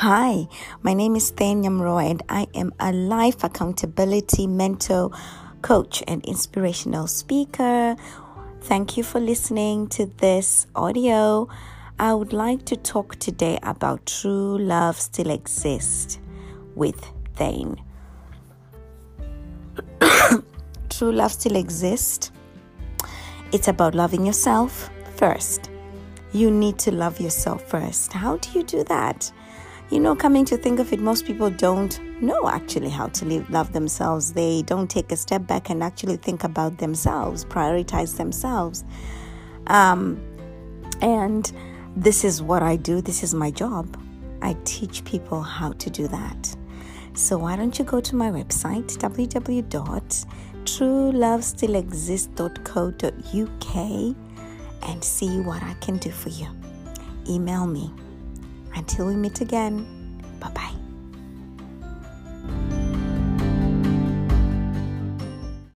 Hi, my name is Thane Yamro and I am a life accountability mentor, coach, and inspirational speaker. Thank you for listening to this audio. I would like to talk today about true love still exists with Thane. true love still exists. It's about loving yourself first. You need to love yourself first. How do you do that? You know, coming to think of it, most people don't know actually how to live, love themselves. They don't take a step back and actually think about themselves, prioritize themselves. Um, and this is what I do, this is my job. I teach people how to do that. So why don't you go to my website, www.truelovestillexist.co.uk and see what I can do for you. Email me until we meet again, bye bye.